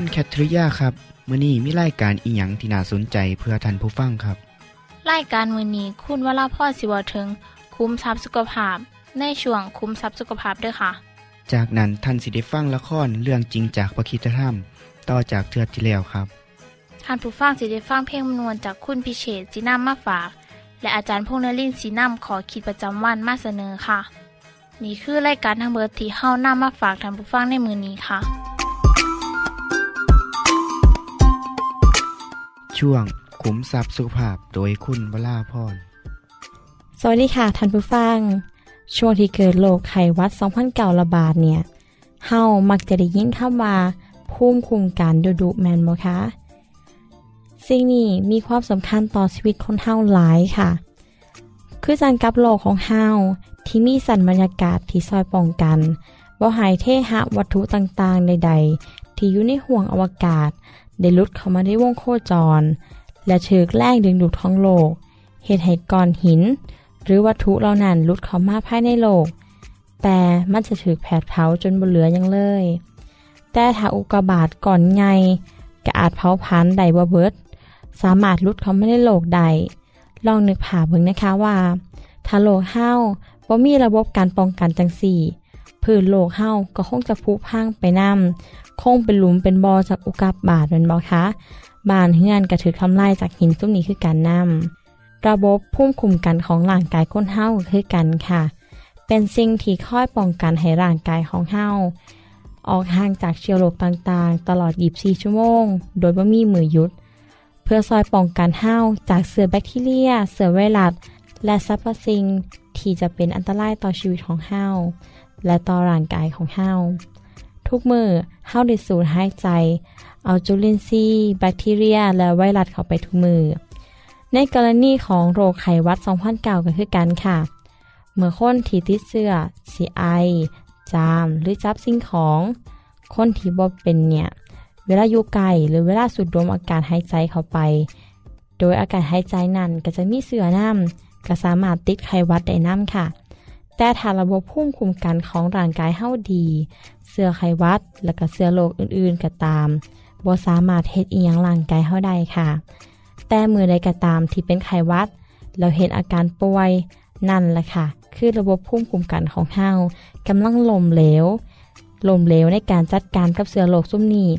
คุณแคทริยาครับมื้อนี้มีรายการอิหยังที่น่าสนใจเพื่อท่านผู้ฟังครับรายการมือนี้คุณวราพ่อสิวถึง คุ้มทรัพย์สุขภาพ ในช่วงคุ้มทรัพย์สุขภาพด้วยค่ะ จากนั้นท่านสิได้ฟังละครเรื่องจริงจากประคีตธรรม ต่อจากเทือกที่แล้วครับท่านผู้ฟังสิได้ฟังเพลงมนวนจากคุณพิเชษจีนัมมาฝาก และอาจารย์พงษ์นรินทร์สีนัมขอขีดประจำวันมาเสนอค่ะ นี่คือรายการทางเบอร์ที่เฮ้านํมาฝากท่านผู้ฟังในมือนี้ค่ะ ช่วงขุมทรัพย์สุขภาพโดยคุณวราพรสวัสดีค่ะท่านผู้ฟัง ช่วงที่เกิดโรคไข้หวัด2009ระบาดเนี่ยเฮามักจะได้ยินคำว่าภูมิคุ้มกันดุดุแมนบ่คะสิ่งนี้มีความสำคัญต่อชีวิตคนเฮาหลายค่ะ คือจันกับโลกของเฮาที่มีสันบรรยากาศที่ซอยป้องกันบ่หายเทหะวัตถุต่างๆ ใด ๆ ที่อยู่ในห่วงอวกาศ ได้ลุดเข้ามาในวงโคจร และเชิกแรงดึงดูดของโลกเหตุให้ก้อนหิน หรือวัตถุเหล่านั้นลุดเข้ามาภายในโลก แต่มันจะถูกแผดเผาจนบ่เหลือยังเลย แต่ถ้าอุกกาบาตก่อนไงก็อาจเผาผลาญไดบ่เบิด สามารถลุดเข้ามาในโลกได้ลองนึกภาเบิ่งนะคะว่า ถ้าโลกเฮาบ่มีระบบการป้องกันจังสี่ พื้นโลกเฮาก็คงจะผุพังไปนํคงเป็นหลุมเป็นบ่อจากอุกกาบาตแม่นบ่อคะบานเฮือนก็ถูกทำลายจากหินซุมนี้คือการนํระบบภูมิคุ้มกันของร่างกายคนเฮาก็คือกันค่ะ เป็นสิ่งที่คอยป้องกันให้ร่างกายของเฮาออกห่างจากเชื้อโรคต่างๆ ตลอด 24 ชั่วโมง โดยบ่มีมือยุด เพื่อซอยป้องกันเฮาจากเสือแบคทีเรีย เสือไวรัส และสรรพสิ่งที่จะเป็นอันตรายต่อชีวิตของเฮา และต่อร่างกายของเฮาทุกมือเฮาได้สูดหายใจ เอาจุลินทรีย์แบคทีเรีย และไวรัสเข้าไปทุกมือ ในกรณีของโรคไขวัด2009ก็คือกันค่ะ เมื่อคนที่ติดเสื้อสีไอ จาม หรือจับสิ่งของ คนที่บ่เป็นเนี่ย เวลาอยู่ไกลหรือเวลาสูดดมอากาศหายใจเข้าไป โดยอากาศหายใจนั้นก็จะมีเสื้อน้ำก็สามารถติดไขวัดได้น้ำค่ะ แต่ถ้าระบบภูมิคุ้มกันของร่างกายเฮาดี เสื้อไขวัด และก็เสื้อโรคอื่นๆก็ตามบ่สามารถเฮ็ดอีหยังร่างกายเฮาได้ค่ะ แต่มือใดก็ตามที่เป็นไขวัด เราเห็นอาการป่วย นั่นแหละค่ะ คือระบบภูมิคุ้มกันของเฮากำลังล่มเหลวล่มเหลวในการจัดการกับเชื้อโรคซุ่มนี้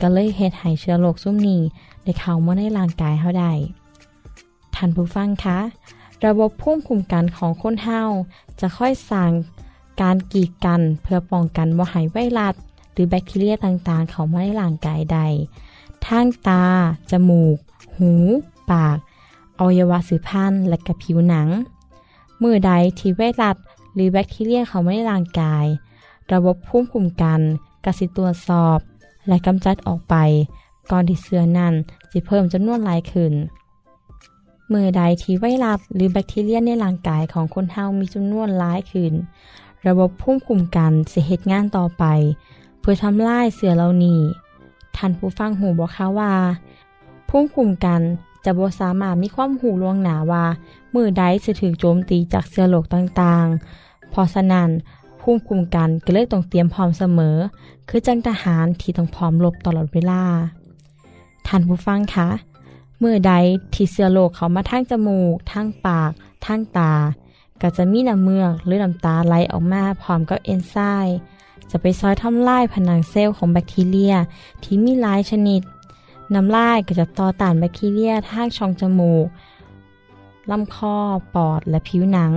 ก็เลยเฮ็ดให้เชื้อโรคซุ่มนี้ได้เข้ามาในร่างกายเฮาได้ท่านผู้ฟังคะ ระบบภูมิคุ้มกันของคนเฮา จะค่อยสร้างการกีดกันเพื่อป้องกันบ่ให้ไวรัสหรือแบคทีเรียต่างๆ เข้ามาในร่างกายใดทางตา จมูก หู ปากอวัยวะสืบพันธุ์และกับผิวหนัง มือใดที่ไวรัสหรือแบคทีเรียเข้ามาในร่างกาย ระบบภูมิคุ้มกันกสิตรวจสอบ และกำจัดออกไป ก่อนที่เสื้อนั้นจะเพิ่มจำนวนหลายขึ้น เมื่อใดที่ไวรัสหรือแบคทีเรียในร่างกายของคนเฮามีจำนวนหลายขึ้น ระบบภูมิคุ้มกันจะเหตุงานต่อไป เพื่อทำลายเสือเหล่านี้ท่านผู้ฟังหูบอกค่ะว่าภูมิคุ้มกันจะบ่สามารถมีความหูลวงหนาว่ามือใดจะถูกโจมตีจากเสือโรคต่างๆ เพราะฉะนั้นภูมิคุ้มกันก็เลยต้องเตรียมพร้อมเสมอ คือจังทหารที่ต้องพร้อมรบตลอดเวลาท่านผู้ฟังคะ มื่อใดที่เสือโรคเขามาทางจมูกทางปากทางตา ก็จะมีน้ำเมือกหรือน้ำตาไหลออกมาพร้อมกับเอนไซม์จะไปซอยทำลายผนังเซลล์ของแบคทีเรีย ที่มีหลายชนิด น้ำลายก็จะต่อต้านแบคทีเรียทางช่องจมูกลำคอ ปอด และผิวหนัง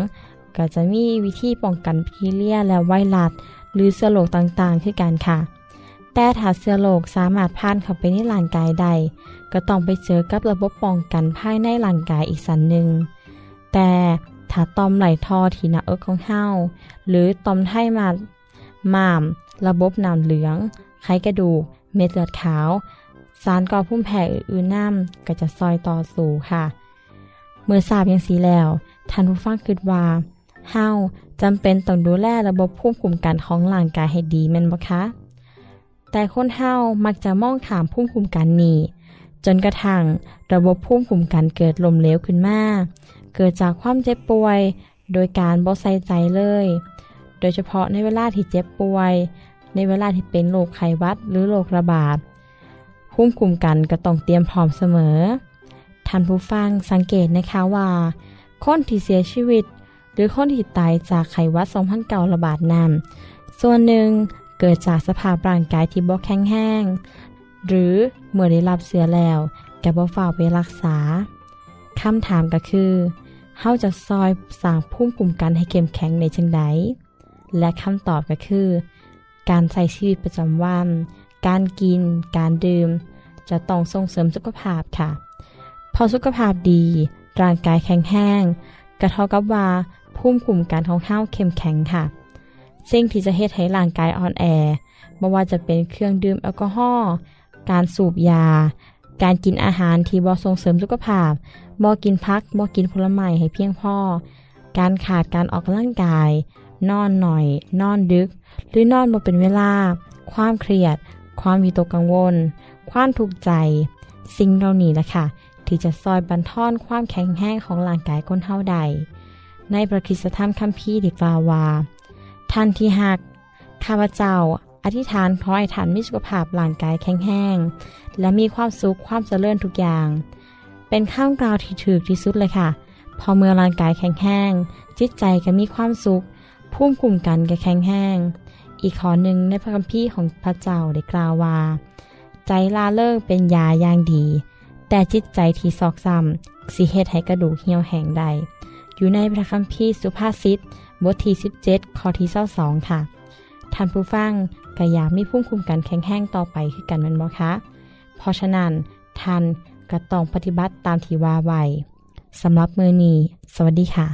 ก็จะมีวิธีป้องกันแบคทีเรียและไวรัสหรือเชื้อโรคต่างๆ คือกันค่ะ แต่ถ้าเชื้อโรคสามารถผ่านเข้าไปในร่างกายได้ ก็ต้องไปเจอกับระบบป้องกันภายในร่างกายอีกสันหนึ่ง แต่ถ้าตอมไหลทอที่หน้าอกของเฮาหรือตอมไทมาม่าม ระบบน้ำเหลือง ไขกระดูก เม็ดเลือดขาว สารก่อพุ่มแผ่อื่นๆน้ำก็จะซอยต่อสู่ค่ะ เมื่อทราบอย่างสีแล้วท่านผู้ฟังคิดว่าเฮาจำเป็นต้องดูแลระบบภูมิคุ้มกันของร่างกายให้ดีแม่นบ่คะ แต่คนเฮามักจะมองขามภูมิคุ้มกันนี้ จนกระทั่งระบบภูมิคุ้มกันเกิดลมเหลวขึ้นมา เกิดจากความเจ็บป่วย โดยการบ่ใส่ใจเลย โดยเฉพาะในเวลาที่เจ็บป่วย ในเวลาที่เป็นโรคไข้หวัดหรือโรคระบาดภูมิคุ้มกันก็ต้องเตรียมพร้อมเสมอ ท่านผู้ฟังสังเกตนะคะว่าคนที่เสียชีวิต หรือคนที่ตายจากไข้หวัด2009ระบาดนั้นส่วนหนึ่งเกิดจากสภาพร่างกายที่บ่แข็งแรง หรือเมื่อได้รับเสือแล้วแกบ่ฝ่ากไปรักษาคำถามก็คือเฮาจะซอยสร้างภูมิคุ้มกันให้เข้มแข็งในจังใดและคำตอบก็คือ การใช้ชีวิตประจำวัน การกิน การดื่ม จะต้องส่งเสริมสุขภาพค่ะ พอสุขภาพดี ร่างกายแข็งแรงกระเทากับว่าภูมิคุ้มกันของเฮาเข้มแข็งค่ะสิ่งที่จะเฮ็ดให้ร่างกายอ่อนแอไม่ว่าจะเป็นเครื่องดื่มแอลกอฮอล์ การสูบยา การกินอาหารที่บ่ส่งเสริมสุขภาพบ่กินพักบ่กินผลไม้ให้เพียงพอการขาดการออกกำลังกาย นอนหน่อย นอนดึก หรือนอนบ่เป็นเวลา ความเครียด ความวิตกกังวล ความทุกข์ใจ สิ่งเหล่านี้แหละค่ะที่จะซอยบันทอนความแข็งแรงของร่างกายคนเฮาใด ในประคิสธรรมคัมภีร์ได้กล่าวว่าท่านที่หักข้าพเจ้า อธิษฐานขอให้ท่านมีสุขภาพร่างกายแข็งแรงและมีความสุขความเจริญทุกอย่าง เป็นข้ามกล่าวที่ถูกที่สุดเลยค่ะ พอเมื่อร่างกายแข็งแรงจิตใจก็มีความสุขภูมิคุ้มกันก็แข็งแรงอีกข้อหนึ่งในพระคัมภีร์ของพระเจ้าได้กล่าวว่า ใจลาเลิกเป็นยาอย่างดี แต่จิตใจที่ซอกซ้ำสิเฮ็ดให้กระดูกเหี่ยวแห้งได้อยู่ในพระคัมภีร์สุภาษิตบทที่17ข้อที่22ค่ะท่านผู้ฟัง ก็อยากมีภูมิคุ้มกันแข็งแรงต่อไปคือกันแมันบ่คะเพราะฉะนั้นท่านก็ต้องปฏิบัติตามที่ว่าไว้สำหรับมือนี้สวัสดีค่ะ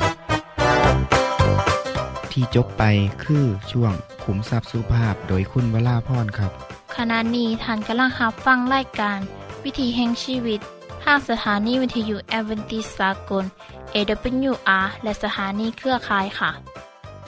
ที่จบไปคือช่วงขุมทรัพย์สุภาพโดยคุณวราพรครับ ขณะนี้ท่านกำลังรับฟังรายการ วิถีแห่งชีวิตทางสถานีวิทยุแอเวนติสากล AWR และสถานีเครือข่ายค่ะ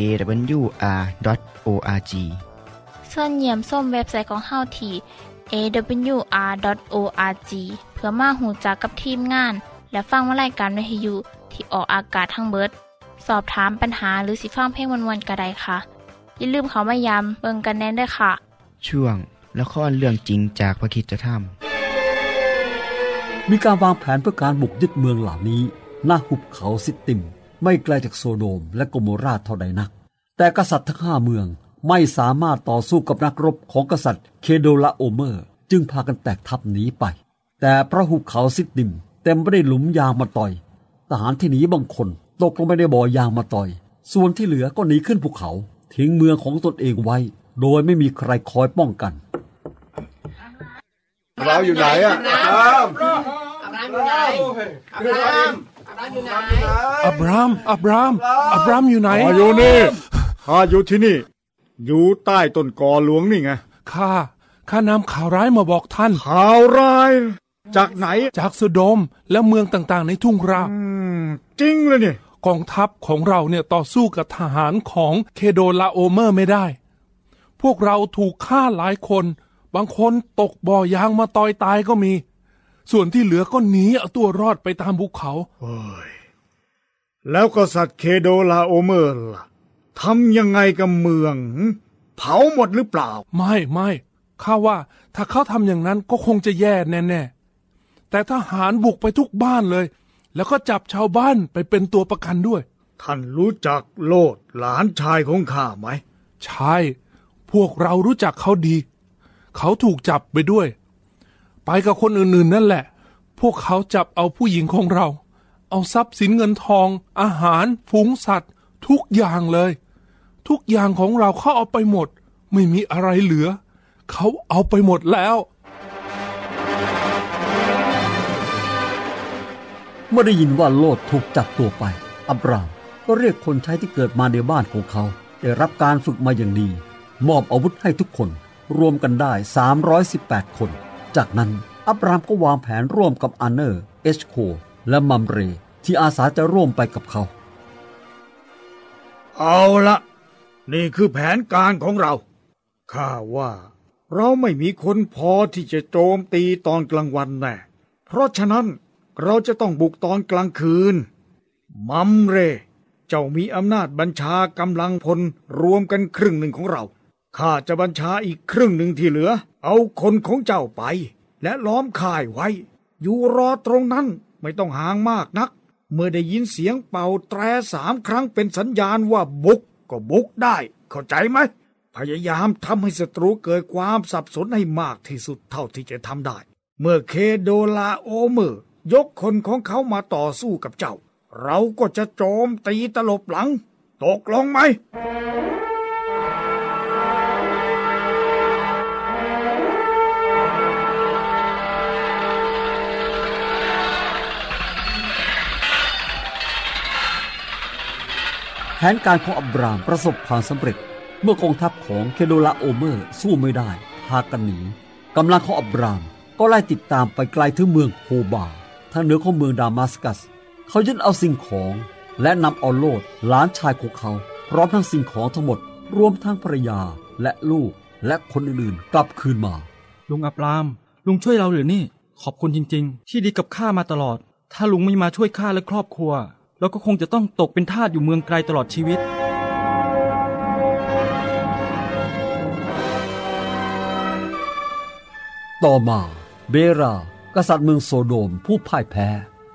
awr.org ส่วนเยี่ยมส้มเว็บไซต์ของเฮาที่ awr.org เพื่อมาหูจักกับทีมงาน และฟังวารายการวิทยุที่ออกอากาศทั้งเบิด สอบถามปัญหาหรือสิฟังเพลงวันๆกระไดค่ะ อย่าลืมเขามายามเบิงกันแน่นด้วยค่ะ ช่วงละครเรื่องจริงจากพระคิดจะทมีการวางแผนเพื่อการบุกยึดเมืองเหล่านี้หน้าหุบเขาซิตติม ไม่ไกลจากโซโดมและโกโมราเท่าใดนัก แต่กษัตริย์ทั้งห้าเมืองไม่สามารถต่อสู้กับนักรบของกษัตริย์เคโดลาโอเมอร์ จึงพากันแตกทัพหนีไป แต่พระหุบเขาซิตติม เต็มไปด้วยหลุมยางมาต่อย ทหารที่หนีบางคนตกลงไปในบ่อยางมาต่อย ส่วนที่เหลือก็หนีขึ้นภูเขา ทิ้งเมืองของตนเองไว้ โดยไม่มีใครคอยป้องกันเราอยู่ไหนอะอับรามอั บราม อับราม อับรามอยู่ไหนอ๋ออยู่นี่ข้าอยู่ที่นี่ อยู่ใต้ต้นกอหลวงนี่ไง ข้า ข้านำข่าวร้ายมาบอกท่าน ข่าวร้าย จากไหน จากสโดมและเมืองต่างๆ ในทุ่งราอืมจริงเลยนี่ กองทัพของเราเนี่ยต่อสู้กับทหารของเคโดลาโอเมอร์ไม่ได้ พวกเราถูกฆ่าหลายคน บางคนตกบ่อยางมาตอยตายก็มี ส่วนที่เหลือก็หนีเอาตัวรอดไปตามภูเขา โอ้ย แล้วกษัตริย์เคโดลาโอเมอร์ล่ะทำยังไงกับเมืองหึเผาหมดหรือเปล่า ไม่ไม่ข้าว่าถ้าเขาทำอย่างนั้นก็คงจะแย่แน่ๆ แต่ทหารบุกไปทุกบ้านเลย แล้วก็จับชาวบ้านไปเป็นตัวประกันด้วย ท่านรู้จักโลดหลานชายของข้าไหม ใช่ พวกเรารู้จักเขาดี เขาถูกจับไปด้วย ไปกับคนอื่นๆ นั่นแหละ พวกเขาจับเอาผู้หญิงของเรา เอาทรัพย์สินเงินทอง อาหาร ฝูงสัตว์ ทุกอย่างเลย ทุกอย่างของเราเขาเอาไปหมด ไม่มีอะไรเหลือ เขาเอาไปหมดแล้วเมื่อได้ยินว่าโลดถูกจับตัวไป อับรามก็เรียกคนใช้ที่เกิดมาในบ้านของเขา ได้รับการฝึกมาอย่างดี มอบอาวุธให้ทุกคน รวมกันได้ 318 คน จากนั้นอับรามก็วางแผนร่วมกับอันเนอร์ เอชโค และมัมเร ที่อาสาจะร่วมไปกับเขา เอาละนี่คือแผนการของเรา ข้าว่า เราไม่มีคนพอที่จะโจมตีตอนกลางวันแน่เพราะฉะนั้นเราจะต้องบุกตอนกลางคืน มัมเร เจ้ามีอำนาจบัญชากำลังพลรวมกันครึ่งหนึ่งของเรา ข้าจะบัญชาอีกครึ่งหนึ่งที่เหลือ เอาคนของเจ้าไป และล้อมค่ายไว้ อยู่รอตรงนั้นไม่ต้องห่างมากนัก เมื่อได้ยินเสียงเป่าแตรสามครั้งเป็นสัญญาณว่าบุกก็บุกได้ เข้าใจไหม พยายามทำให้ศัตรูเกิดความสับสนให้มากที่สุดเท่าที่จะทำได้ เมื่อเคโดลาโอเมอร์ยกคนของเขามาต่อสู้กับเจ้า เราก็จะโจมตีตลบหลัง ตกลงไหม ผนการของอับรามประสบความสำเร็จ เมื่อกองทัพของเคโดลาโอเมอร์สู้ไม่ได้พากันหนีกำลังของอับรามก็ไล่ติดตามไปไกลถึงเมืองโฮบาทางเหนือของเมืองดามัสกัส เขายึดเอาสิ่งของและนำเอาโลดหลานชายของเขา พร้อมทั้งสิ่งของทั้งหมด รวมทั้งภรรยาและลูกและคนอื่นๆ กลับคืนมา ลุงอับราม ลุงช่วยเราหรือนี่ ขอบคุณจริง ๆ ที่ดีกับข้ามาตลอด ถ้าลุงไม่มาช่วยข้าและครอบครัว เราก็คงจะต้องตกเป็นทาสอยู่เมืองไกลตลอดชีวิต ต่อมาเบรากษัตริย์เมืองโซโดมผู้พ่ายแพ้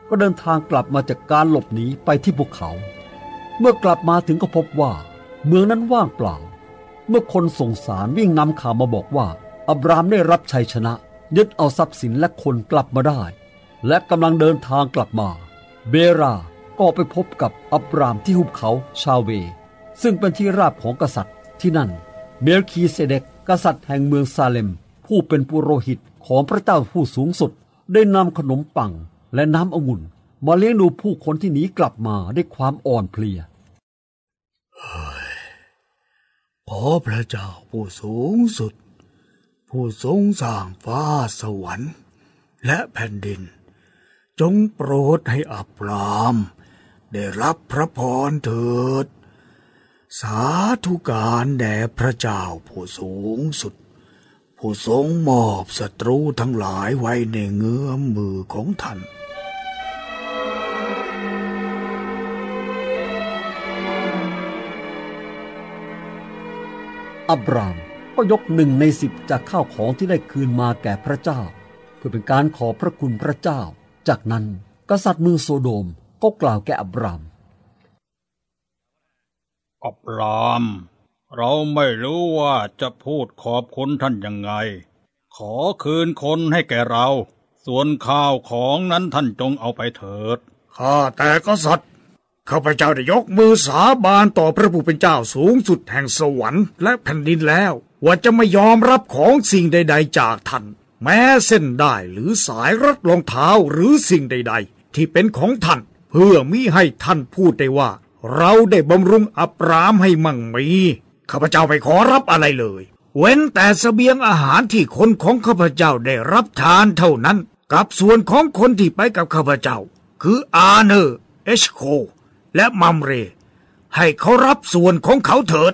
ก็เดินทางกลับมาจากการหลบหนีไปที่ภูเขา เมื่อกลับมาถึงก็พบว่า เมืองนั้นว่างเปล่า เมื่อคนส่งสารวิ่งนำข่าวมาบอกว่า อับรามได้รับชัยชนะ ยึดเอาทรัพย์สินและคนกลับมาได้ และกำลังเดินทางกลับมา เบรา ก็ไปพบกับอับรามที่หุบเขาชาเว ซึ่งเป็นที่ราบของกษัตริย์ที่นั่น เมลคีเซเดกกษัตริย์แห่งเมืองซาเลม ผู้เป็นปุโรหิตของพระเจ้าผู้สูงสุด ได้นำขนมปังและน้ำองุ่น มาเลี้ยงดูผู้คนที่หนีกลับมาด้วยความอ่อนเพลียขอพระเจ้าผู้สูงสุด ผู้ทรงสร้างฟ้าสวรรค์ และแผ่นดิน จงโปรดให้อับราม ได้รับพระพรเถิด สาธุการแด่พระเจ้าผู้สูงสุด ผู้ทรงมอบศัตรูทั้งหลายไว้ในเงื้อมมือของท่านอับรามก็ยกหนึ่งในสิบจากข้าวของที่ได้คืนมาแก่พระเจ้า เพื่อเป็นการขอพระคุณพระเจ้า จากนั้นกษัตริย์เมืองโซโดม ก็กล่าวแก่อับราม อับราม เราไม่รู้ว่าจะพูดขอบคุณท่านยังไง ขอคืนคนให้แก่เรา ส่วนข้าวของนั้นท่านจงเอาไปเถิด ข้าแต่กษัตริย์ข้าพเจ้าได้ยกมือสาบานต่อพระผู้เป็นเจ้าสูงสุดแห่งสวรรค์และแผ่นดินแล้ว ว่าจะไม่ยอมรับของสิ่งใด ๆ จากท่านแม้เส้นได้หรือสายรัดรองเท้าหรือสิ่งใด ๆ ที่เป็นของท่าน เพื่อมิให้ท่านพูดได้ว่า เราได้บำรุงอับรามให้มั่งมีข้าพเจ้าไม่ขอรับอะไรเลย เว้นแต่เสบียงอาหารที่คนของข้าพเจ้าได้รับทานเท่านั้น กับส่วนของคนที่ไปกับข้าพเจ้า คืออาเนอร์เอชโค และมัมเร ให้เขารับส่วนของเขาเถิด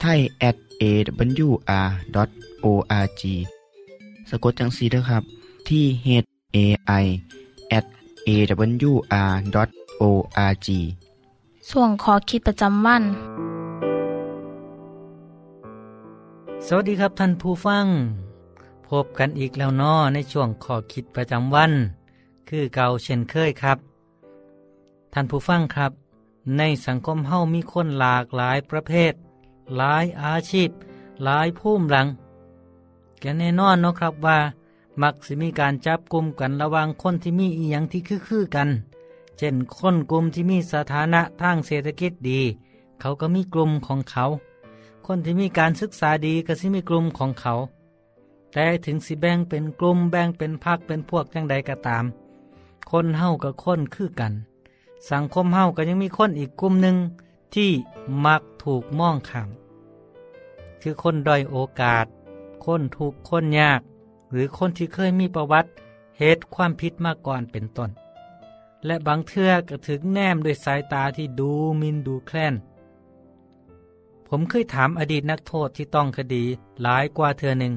ไทย at awr.org สะกดจังสีนะครับ ที่ h a i at awr.org ส่วนขอคิดประจำวัน สวัสดีครับท่านผู้ฟัง พบกันอีกแล้วเนอในช่วงข้อคิดประจำวัน คือเก่าเช่นเคยครับ ท่านผู้ฟังครับ ในสังคมเฮามีคนหลากหลายประเภท หลายอาชีพ หลายภูมิหลัง แกแน่นอนเนาะครับว่า มักสิมีการจับกลุ่มกันระหว่างคนที่มีอีหยังที่คือๆกัน เช่นคนกลุ่มที่มีสถานะทางเศรษฐกิจดี เขาก็มีกลุ่มของเขาคคนที่มีการศึกษาดีก็สิมีกลุ่มของเขา แต่ถึงสิแบ่งเป็นกลุ่มแบ่งเป็นพักเป็นพวกจังใดก็ตาม คนเฮากับคนคือกัน สังคมเฮาก็ยังมีคนอีกกลุ่มหนึ่ง ที่มักถูกมองข้ามคือคนด้อยโอกาส คนถูกคนยาก หรือคนที่เคยมีประวัติเหตุความผิดมาก่อนเป็นต้น และบางเทื่อก็ถึงแนมด้วยสายตาที่ดูมินดูแคลน ผมเคยถามอดีตนักโทษที่ต้องคดีหลายกว่าเทือหนึ่ง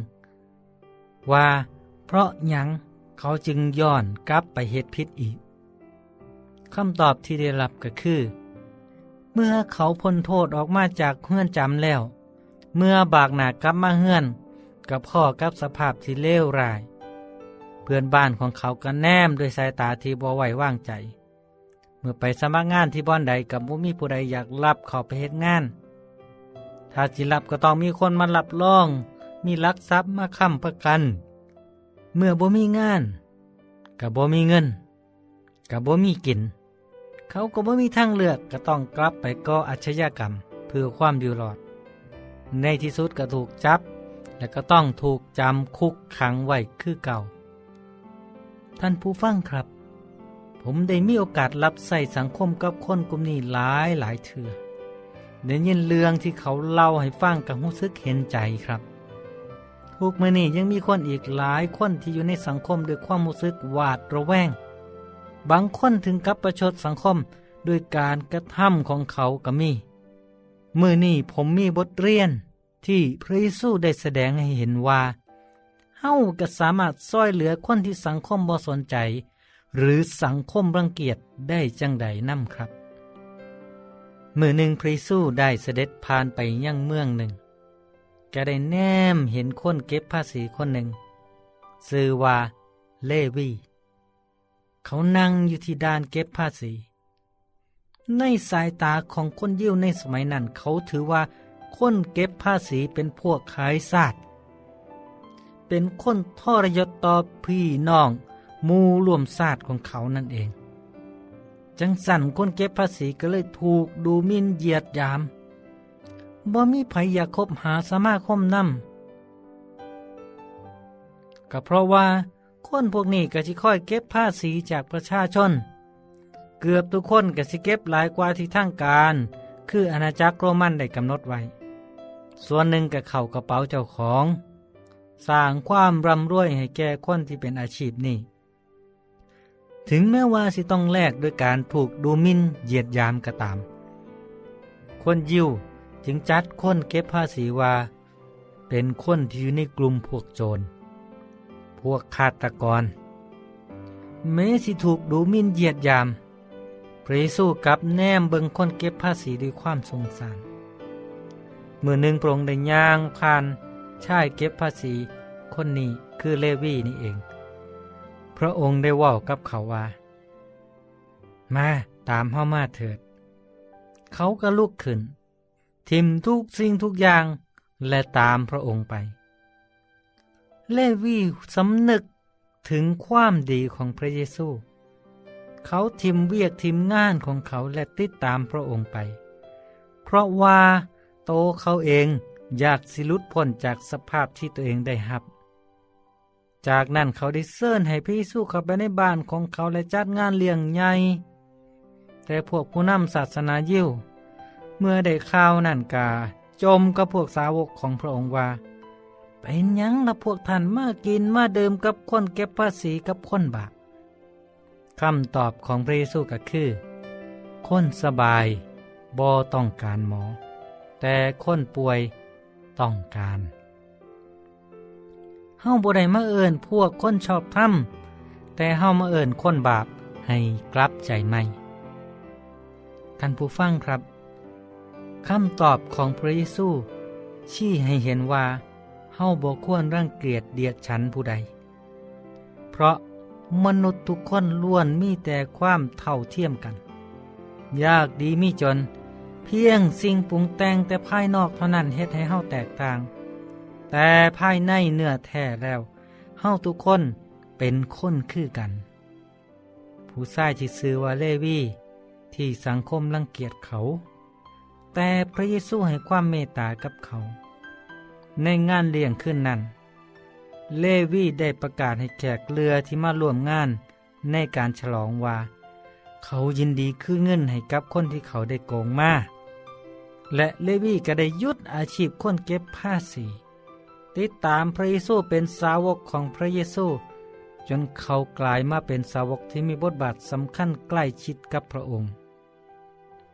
ว่าเพราะยังเขาจึงย้อนกลับไปเหตุผิดอีกคำตอบที่ได้รับก็คือ เมื่อเขาพ้นโทษออกมาจากเฮือนจำแล้ว เมื่อบากหนากลับมาเฮือน กับพ่อกับสภาพที่เลวร้าย เพื่อนบ้านของเขาก็แนมด้วยสายตาที่บ่ไว้วางใจ เมื่อไปสมัครงานที่บ้านใดกับบ่มีผู้ใดอยากรับเขาไปเฮ็ดงาน ถ้าจิรับก็ต้องมีคนมารับรอง มีลักทรัพย์มาค้ำประกัน เมื่อบ่มีงานกับบ่มีเงินกับบ่มีกิน เขาก็บ่มีทางเลือกก็ต้องกลับไปก่ออาชญากรรมเพื่อความอยู่รอด ในที่สุดก็ถูกจับ และก็ต้องถูกจำคุกขังไว้คือเก่า ท่านผู้ฟังครับ ผมได้มีโอกาสรับใส่สังคมกับคนกลุ่มนี้หลายหลายเถื่อได้ยินเรื่องที่เขาเล่าให้ฟังกับรู้สึกเห็นใจครับทุกมื่อนี้ยังมีคนอีกหลายคนที่อยู่ในสังคมด้วยความรู้สึกหวาดระแวง บางคนถึงกับประชดสังคมด้วยการกระทำของเขาก็มี มือนี้ผมมีบทเรียนที่พระเยซูได้แสดงให้เห็นว่าเฮาก็สามารถช่วยเหลือคนที่สังคมบ่สนใจ หรือสังคมรังเกียจได้จังใดนั่มครับ มือหนึ่งพระเยซูได้เสด็จผ่านไปยังเมืองหนึ่งแกได้แนมเห็นคนเก็บภาษีคนหนึ่งชื่อว่าเลวี เขานั่งอยู่ที่ด้านเก็บภาษี ในสายตาของคนยิวในสมัยนั้น เขาถือว่าคนเก็บภาษีเป็นพวกขายศาสตร์เป็นคนทรยศต่อพี่น้องมูรวมศาสตร์ของเขานั่นเอง จังสันคนเก็บภาษีก็เลยถูกดูมินเหยียดยามบ่มีไผอยากคบหาสมาคมนำก็เพราะว่า คนพวกนี้ก็สิค่อยเก็บภาษีจากประชาชน เกือบทุกคนก็สิเก็บหลายกว่าที่ทางการ คืออาณาจักรโรมันได้กำหนดไว้ ส่วนหนึ่งก็เข้ากระเป๋าเจ้าของ สร้างความร่ำรวยให้แก่คนที่เป็นอาชีพนี้ ถึงแม้ว่าสิต้องแลกด้วยการถูกดูมินเหยียดยามก็ตาม คนยิวจึงจัดคนเก็บภาษีว่า เป็นคนที่อยู่ในกลุ่มพวกโจร พวกฆาตกร เมสิถูกดูหมินเหยียดยามพระเยซูกับแนมเบิงคนเก็บภาษีด้วยความสงสาร มือหนึ่งพรงค์ได้ย่างผ่านชายเก็บภาษีคนนี้คือเลวีนี่เอง พระองค์ได้ว่ากับเขาว่า มาตามเข้ามาเถิด เขาก็ลุกขึ้น ทิมทุกสิ่งทุกอย่างและตามพระองค์ไป เลวีสำนึกถึงความดีของพระเยซู เขาทิมเวียกทิมงานของเขาและติดตามพระองค์ไป เพราะว่าโตเขาเองอยากสิลุดพ้นจากสภาพที่ตัวเองได้หับ จากนั้นเขาได้เสิญให้พระเยซูเข้าไปในบ้านของเขาและจัดงานเลี้ยงใหญ่ แต่พวกผู้นำศาสนายิวเมื่อได้ข่าวนั่นกาจมกับพวกสาวกของพระองค์ว่า เป็นยังละพวกท่านมากินมาเดิมกับคนเก็บภาษีกับคนบาปคำตอบของพระเยซูก็คือ คนสบายบ่ต้องการหมอ แต่คนป่วยต้องการเฮาบ่ได้มาเอิญพวกคนชอบทำแต่เฮามาเอิญคนบาปให้กลับใจใหม่ท่านผู้ฟังครับคำตอบของพระเยซูชี้ให้เห็นว่า เฮาบ่ควรรังเกียจเดียดฉันผู้ใด เพราะมนุษย์ทุกคนล้วนมีแต่ความเท่าเทียมกัน ยากดีมีจน เพียงสิ่งปรุงแต่งแต่ภายนอกเท่านั้นเฮ็ดให้เฮาแตกต่าง แต่ภายในเนื้อแท้แล้ว เฮาทุกคนเป็นคนคือกัน ผู้ชายที่ซื้อว่าเลวีที่สังคมรังเกียจเขา แต่พระเยซูให้ความเมตตากับเขา ในงานเลี้ยงขึ้นนั้น เลวีได้ประกาศให้แขกเรือที่มาร่วมงานในการฉลองว่า เขายินดีคือเงินให้กับคนที่เขาได้โกงมาและเลวีก็ได้ยุดอาชีพคนเก็บภาษีติดตามพระเยซูเป็นสาวกของพระเยซู จนเขากลายมาเป็นสาวกที่มีบทบาทสำคัญใกล้ชิดกับพระองค์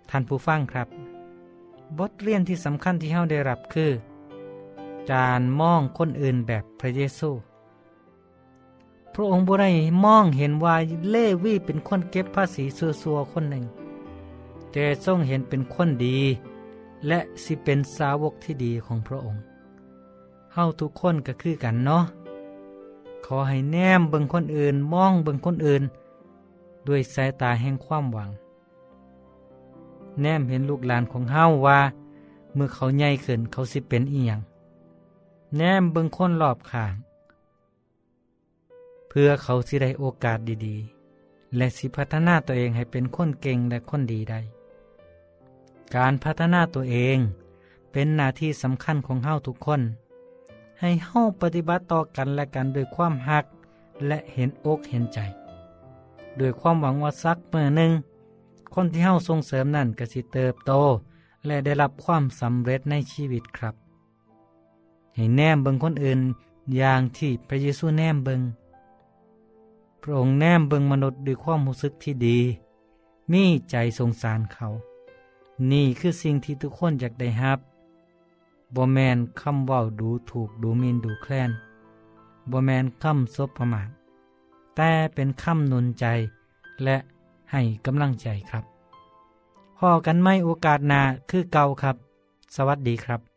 ท่านผู้ฟังครับ บทเรียนที่สำคัญที่เฮาได้รับคือ การมองคนอื่นแบบพระเยซู พระองค์บุได้มองเห็นว่าเลวีเป็นคนเก็บภาษีซัวๆคนหนึ่ง แต่ทรงเห็นเป็นคนดี และสิเป็นสาวกที่ดีของพระองค์ เฮาทุกคนก็คือกันเนาะ ขอให้แนมเบิ่งคนอื่นมองเบิ่งคนอื่น ด้วยสายตาแห่งความหวัง แนมเห็นลูกหลานของเฮาว่าเมื่อเขาใหญ่ขึ้นเขาสิเป็นอีหยัง แนมเบิงคนรอบข้าง เพื่อเขาสิได้โอกาสดีๆ และสิพัฒนาตัวเองให้เป็นคนเก่งและคนดีได้การพัฒนาตัวเองเป็นหน้าที่สำคัญของเฮาทุกคน ให้เฮาปฏิบัติต่อกันและกันด้วยความหัก และเห็นอกเห็นใจด้วยความหวังว่าสักเมื่อหนึ่งคนที่เฮาส่งเสริมนั่นก็สิเติบโต และได้รับความสำเร็จในชีวิตครับ ให้แนมเบิงคนอื่นอย่างที่พระเยซูแนมเบิงพระองค์แนมเบิงมนุษย์ด้วยความรู้สึกที่ดี มีใจสงสารเขา นี่คือสิ่งที่ทุกคนอยากได้รับบ่แมนคำเว้าดูถูกดูมินดูแคลนบ่แมนคำซบประมาทแต่เป็นคำนุนใจ และให้กำลังใจครับพอกันไม่โอกาสนาคือเก่าครับ สวัสดีครับ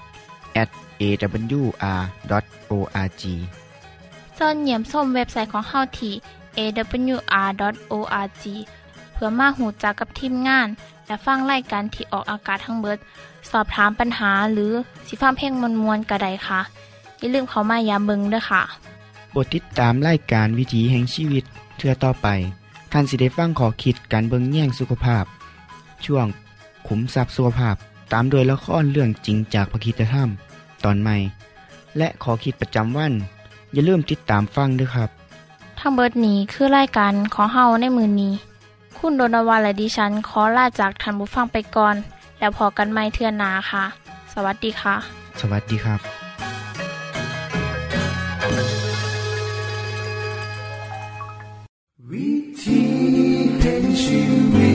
at awr.org ส่วนเหยี่ยมส้มเว็บไซต์ของเฮาที่ awr.org เพื่อมาหูจักกับทีมงาน และฟังไล่การที่ออกอากาศทั้งเบิด สอบถามปัญหาหรือสิฟ้าเพลงมวลมวลกระไดค่ะ อย่าลืมเขามายามเบิงด้วยค่ะบทติดตามไล่การวิถีแห่งชีวิตเทือต่อไป ท่านสิได้ฟังขอคิดการเบิงแย่งสุขภาพ ช่วงขุมทรัพย์สุขภาพ ตามโดยละครเรื่องจริงจากพระคีตธรรม ตอนใหม่ และขอคิดประจำวัน อย่าลืมติดตามฟังด้วยครับ ทั้งเบิดนี้คือไล่กันขอเฮาในมือนนี้ คุณโดนวานและดิฉันขอลาจากทันบุฟังไปก่อน แล้วพอกันไม่เทื่อนาค่ะ สวัสดีค่ะ สวัสดีครับ วิธีแห่งชีวิต